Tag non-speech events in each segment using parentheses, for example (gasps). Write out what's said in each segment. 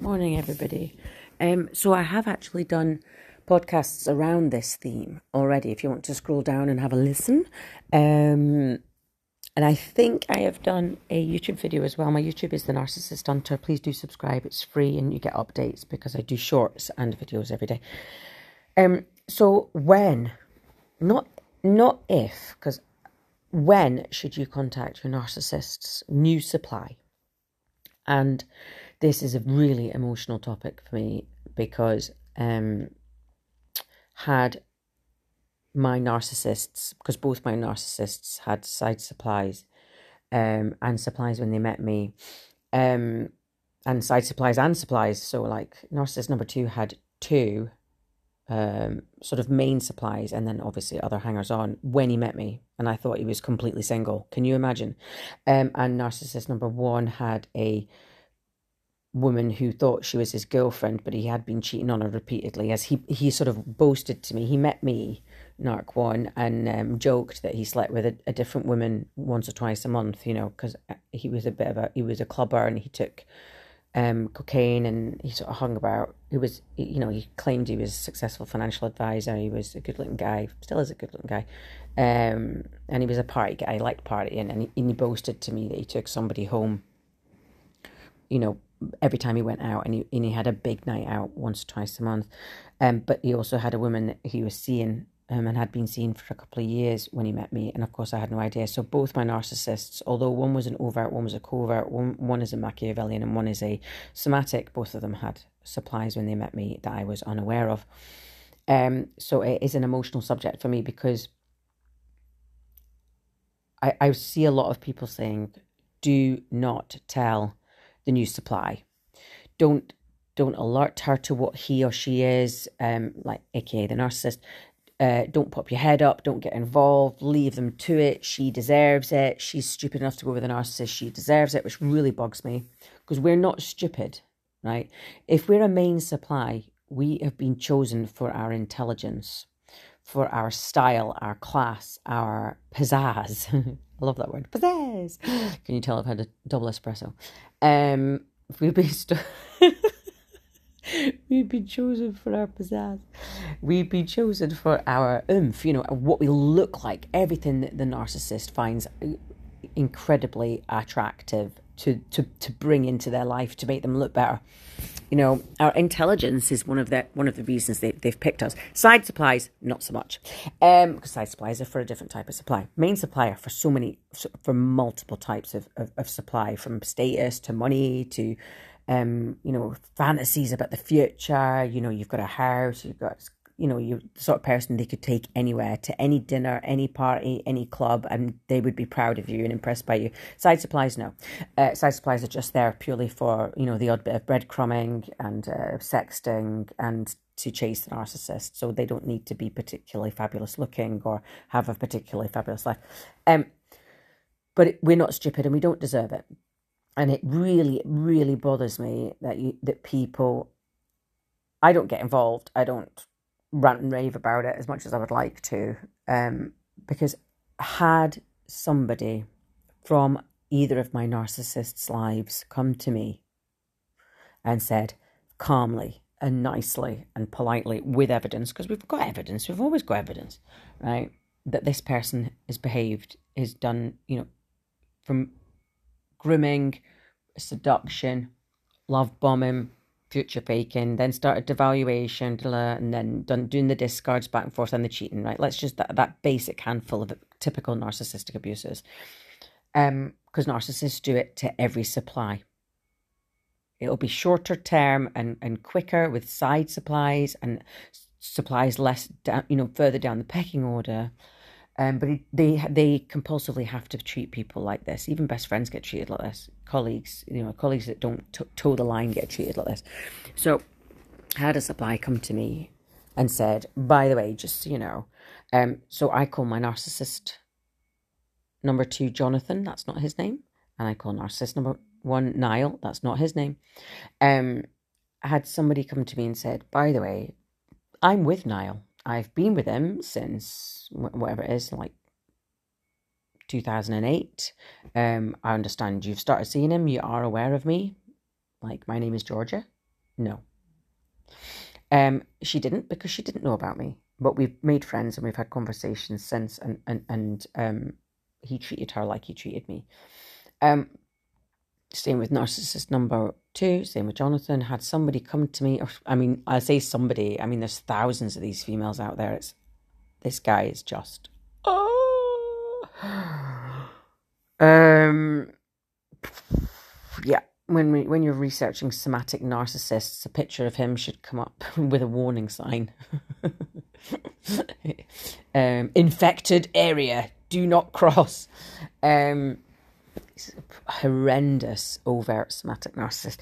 Morning, everybody. Um, so I have actually done podcasts around this theme already. If you want to scroll down and have a listen, um, and I think I have done a YouTube video as well. My YouTube is the Narcissist Hunter. Please do subscribe. It's free and you get updates because I do shorts and videos every day. Um, so when, not not if, because when should you contact your narcissist's new supply? And this is a really emotional topic for me because um, had my narcissists, because both my narcissists had side supplies um, and supplies when they met me, um, and side supplies and supplies. So, like, narcissist number two had two um, sort of main supplies and then obviously other hangers on when he met me. And I thought he was completely single. Can you imagine? Um, and narcissist number one had a woman who thought she was his girlfriend, but he had been cheating on her repeatedly. As he he sort of boasted to me, he met me, Narc One, and um, joked that he slept with a, a, different woman once or twice a month. You know, because uh, he was a bit of a he was a clubber and he took um, cocaine and he sort of hung about. He was, you know, he claimed he was a successful financial advisor. He was a good looking guy, still is a good looking guy. Um, and he was a party guy, he liked partying. And he, and he boasted to me that he took somebody home, you know, every time he went out and he, and he had a big night out once or twice a month. Um, but he also had a woman that he was seeing um, and had been seeing for a couple of years when he met me. And of course, I had no idea. So both my narcissists, although one was an overt, one was a covert, one, one is a Machiavellian and one is a somatic, both of them had supplies when they met me that I was unaware of. Um, so it is an emotional subject for me because I, I see a lot of people saying, do not tell the new supply. Don't don't alert her to what he or she is, um, like aka the narcissist. Uh, don't pop your head up. Don't get involved. Leave them to it. She deserves it. She's stupid enough to go with a narcissist. She deserves it, which really bugs me because we're not stupid, right? If we're a main supply, we have been chosen for our intelligence, for our style, our class, our pizzazz. (laughs) I love that word. Pizzazz. (gasps) Can you tell I've had a double espresso? Um, we've been st- (laughs) been chosen for our pizzazz. We've been chosen for our oomph. You know what we look like. Everything that the narcissist finds incredibly attractive to to to bring into their life to make them look better you know, our intelligence is one of the one of the reasons they, they've picked us. Side supplies, not so much, um, because side supplies are for a different type of supply. Main supplier for so many, for multiple types of, of, of supply, from status to money to, um, you know, fantasies about the future. You know, you've got a house, you've got you know, you're the sort of person they could take anywhere to any dinner, any party, any club, and they would be proud of you and impressed by you. Side supplies, no. Uh, side supplies are just there purely for, you know, the odd bit of breadcrumbing and uh, sexting and to chase the narcissist. So they don't need to be particularly fabulous looking or have a particularly fabulous life. Um, but it, we're not stupid and we don't deserve it. And it really, really bothers me that you that people. I don't get involved. I don't rant and rave about it as much as I would like to, um, because had somebody from either of my narcissists' lives come to me and said calmly and nicely and politely with evidence, because we've got evidence, we've always got evidence, right? That this person has behaved, has done, you know, from grooming, seduction, love bombing, future faking, then started devaluation, and then done doing the discards back and forth and the cheating, right? Let's just that, that basic handful of typical narcissistic abuses. Um, because narcissists do it to every supply. It'll be shorter term and, and quicker with side supplies and supplies less down, you know, further down the pecking order. Um, but they they compulsively have to treat people like this. Even best friends get treated like this. Colleagues, you know, colleagues that don't t- toe the line get treated like this. So, had a supply come to me and said, "By the way, just so you know, um, so I call my narcissist number two Jonathan. That's not his name, and I call narcissist number one Niall. That's not his name. Um, I had somebody come to me and said, "By the way, I'm with Niall." I've been with him since whatever it is, like 2008. Um, I understand you've started seeing him. You are aware of me. Like, my name is Georgia. No. Um, she didn't because she didn't know about me. But we've made friends and we've had conversations since, and and and um, he treated her like he treated me. Um, same with narcissist number two. Same with Jonathan. Had somebody come to me, or I mean, I say somebody. I mean, there's thousands of these females out there. It's this guy is just oh. Um. Yeah when we, when you're researching somatic narcissists, a picture of him should come up (laughs) with a warning sign. (laughs) um, infected area, do not cross. Um, horrendous, overt somatic narcissist.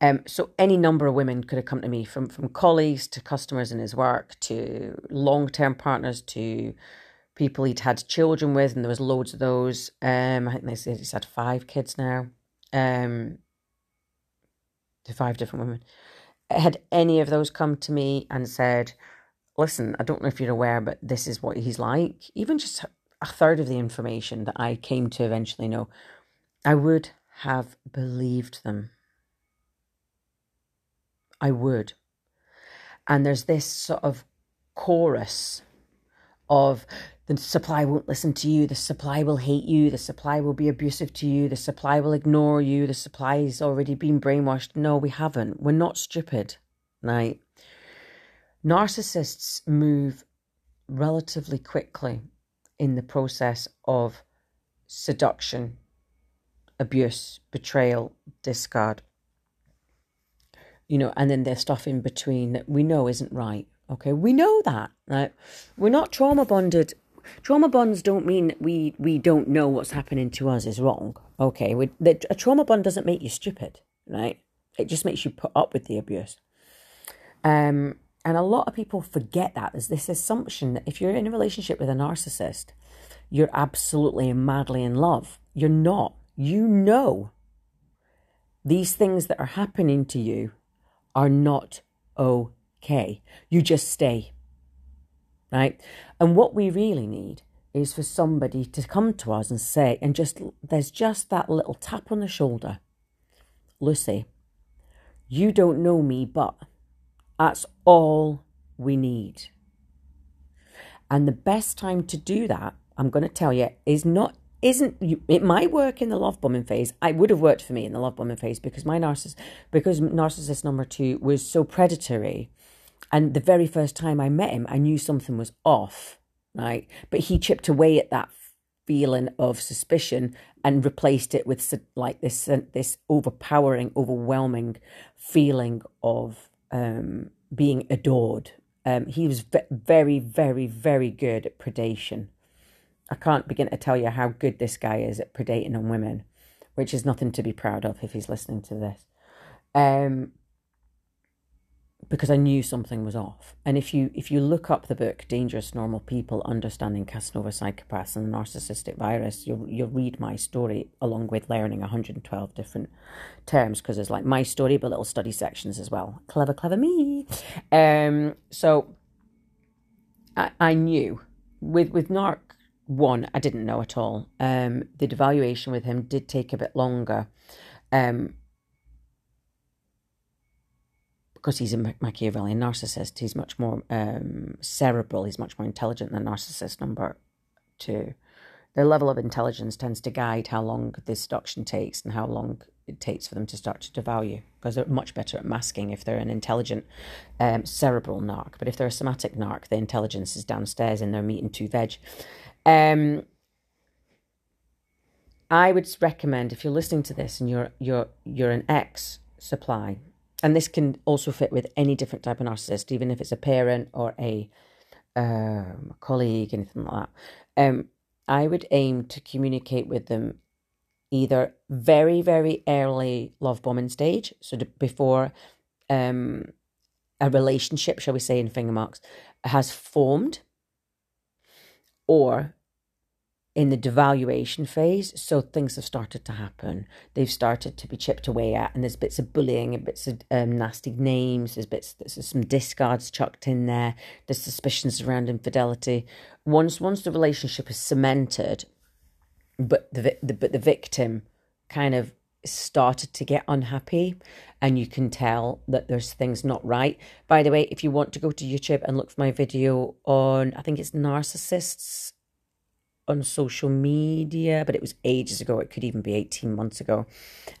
Um, so any number of women could have come to me, from from colleagues to customers in his work to long term partners to people he'd had children with, and there was loads of those. Um, I think they said he's had five kids now. Um, to five different women. Had any of those come to me and said, listen, I don't know if you're aware, but this is what he's like, even just a third of the information that I came to eventually know, I would have believed them. I would. And there's this sort of chorus of the supply won't listen to you, the supply will hate you, the supply will be abusive to you, the supply will ignore you, the supply has already been brainwashed. No, we haven't. We're not stupid, right? Narcissists move relatively quickly in the process of seduction, abuse, betrayal, discard. You know, and then there's stuff in between that we know isn't right. Okay, we know that, right? We're not trauma bonded. Trauma bonds don't mean that we we don't know what's happening to us is wrong. Okay, we, the, a trauma bond doesn't make you stupid, right? It just makes you put up with the abuse. Um, and a lot of people forget that. There's this assumption that if you're in a relationship with a narcissist, you're absolutely and madly in love. You're not. You know these things that are happening to you are not okay. You just stay. Right? And what we really need is for somebody to come to us and say, and just, there's just that little tap on the shoulder. Lucy, you don't know me, but that's all we need. And the best time to do that, I'm going to tell you, is not isn't it might work in the love bombing phase. I would have worked for me in the love bombing phase because my narcissist because narcissist number two was so predatory and the very first time I met him, I knew something was off, right? But he chipped away at that feeling of suspicion and replaced it with like this this overpowering, overwhelming feeling of um, being adored. Um, he was very, very, very good at predation. I can't begin to tell you how good this guy is at predating on women, which is nothing to be proud of if he's listening to this. Um, because I knew something was off. And if you if you look up the book Dangerous Normal People Understanding Casanova Psychopaths and the Narcissistic Virus, you'll you'll read my story along with learning 112 different terms because there's like my story but little study sections as well. Clever, clever me. Um so I, I knew with with Narc one, I didn't know at all. Um the devaluation with him did take a bit longer. Um because he's a Machiavellian narcissist, he's much more um, cerebral, he's much more intelligent than narcissist number two. The level of intelligence tends to guide how long the seduction takes and how long it takes for them to start to devalue because they're much better at masking if they're an intelligent um, cerebral narc. But if they're a somatic narc, the intelligence is downstairs in their meat and two veg. Um, I would recommend if you're listening to this and you're you're you're an ex supply and this can also fit with any different type of narcissist, even if it's a parent or a um, colleague, anything like that. Um, I would aim to communicate with them either very, very early love bombing stage, so before um, a relationship, shall we say, in finger marks, has formed, or in the devaluation phase. So things have started to happen. They've started to be chipped away at, and there's bits of bullying and bits of um, nasty names. There's bits, there's some discards chucked in there. There's suspicions around infidelity. Once once the relationship is cemented, but the, the but the victim kind of started to get unhappy and you can tell that there's things not right. By the way, if you want to go to YouTube and look for my video on, I think it's narcissists on social media, but it was ages ago. It could even be 18 months ago.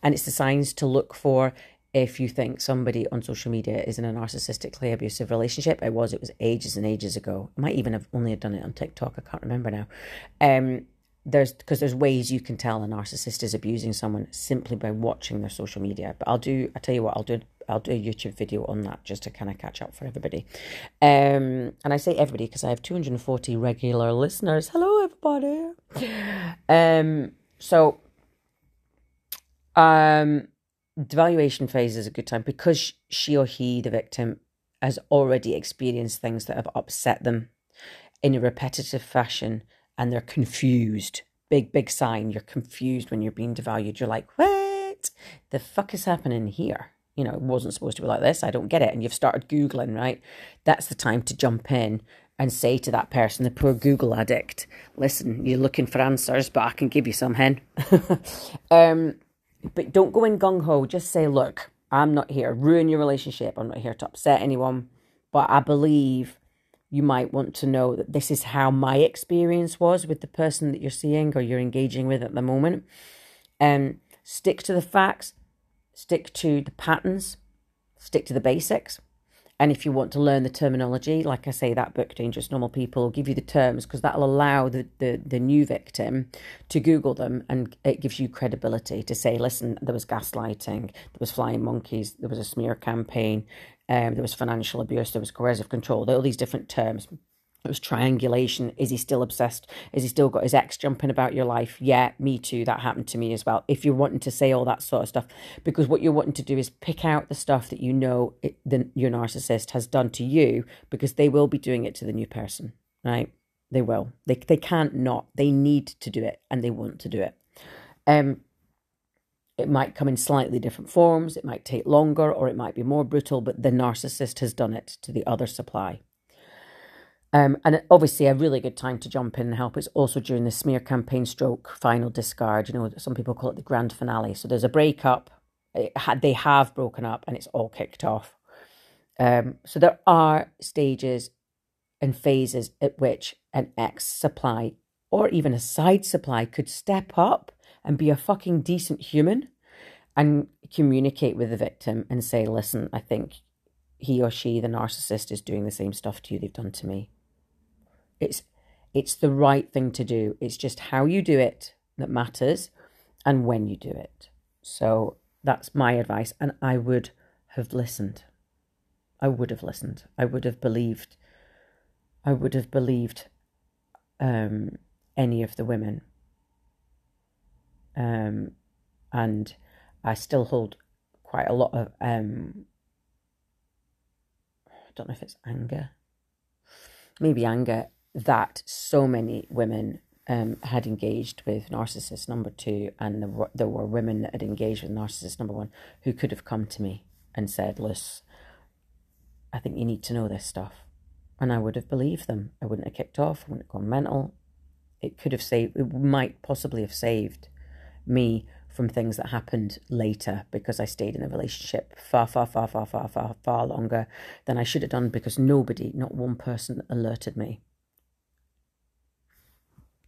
And it's the signs to look for if you think somebody on social media is in a narcissistically abusive relationship. It was, it was ages and ages ago. I might even have only done it on TikTok. I can't remember now. Um, there's because there's ways you can tell a narcissist is abusing someone simply by watching their social media. But I'll do. I tell you what, I'll do. I'll do a YouTube video on that just to kind of catch up for everybody. Um, and I say everybody because I have 240 regular listeners. Hello, everybody. Um, so, um, devaluation phase is a good time because she or he, the victim, has already experienced things that have upset them in a repetitive fashion and they're confused. Big, big sign. You're confused when you're being devalued. You're like, what the fuck is happening here? You know, it wasn't supposed to be like this. I don't get it. And you've started Googling, right? That's the time to jump in and say to that person, the poor Google addict, listen, you're looking for answers, but I can give you some, hen. (laughs) um, but don't go in gung ho. Just say, look, I'm not here ruin your relationship. I'm not here to upset anyone. But I believe you might want to know that this is how my experience was with the person that you're seeing or you're engaging with at the moment. Um, stick to the facts, stick to the patterns, stick to the basics. And if you want to learn the terminology, like I say, that book, Dangerous Normal People, will give you the terms because that'll allow the, the, the new victim to Google them and it gives you credibility to say, listen, there was gaslighting, there was flying monkeys, there was a smear campaign, um, there was financial abuse, there was coercive control, there all these different terms. It was triangulation. Is he still obsessed? Is he still got his ex jumping about your life? Yeah, me too. That happened to me as well. If you're wanting to say all that sort of stuff, because what you're wanting to do is pick out the stuff that you know it, the, your narcissist has done to you, because they will be doing it to the new person, right? They will. They they can't not. They need to do it, and they want to do it. Um, it might come in slightly different forms. It might take longer, or it might be more brutal. But the narcissist has done it to the other supply. Um, and obviously, a really good time to jump in and help is also during the smear campaign stroke final discard. You know, some people call it the grand finale. So there's a breakup, had, they have broken up, and it's all kicked off. Um, so there are stages and phases at which an ex supply or even a side supply could step up and be a fucking decent human and communicate with the victim and say, listen, I think he or she, the narcissist, is doing the same stuff to you they've done to me. It's it's the right thing to do. It's just how you do it that matters and when you do it. So that's my advice. And I would have listened. I would have listened. I would have believed. I would have believed um, any of the women. Um, and I still hold quite a lot of um, I don't know if it's anger, maybe anger that so many women um, had engaged with narcissist number two, and there were, there were women that had engaged with narcissist number one who could have come to me and said, "Liz, I think you need to know this stuff," and I would have believed them. I wouldn't have kicked off. I wouldn't have gone mental. It could have saved. It might possibly have saved me from things that happened later because I stayed in the relationship far, far, far, far, far, far, far longer than I should have done because nobody, not one person, alerted me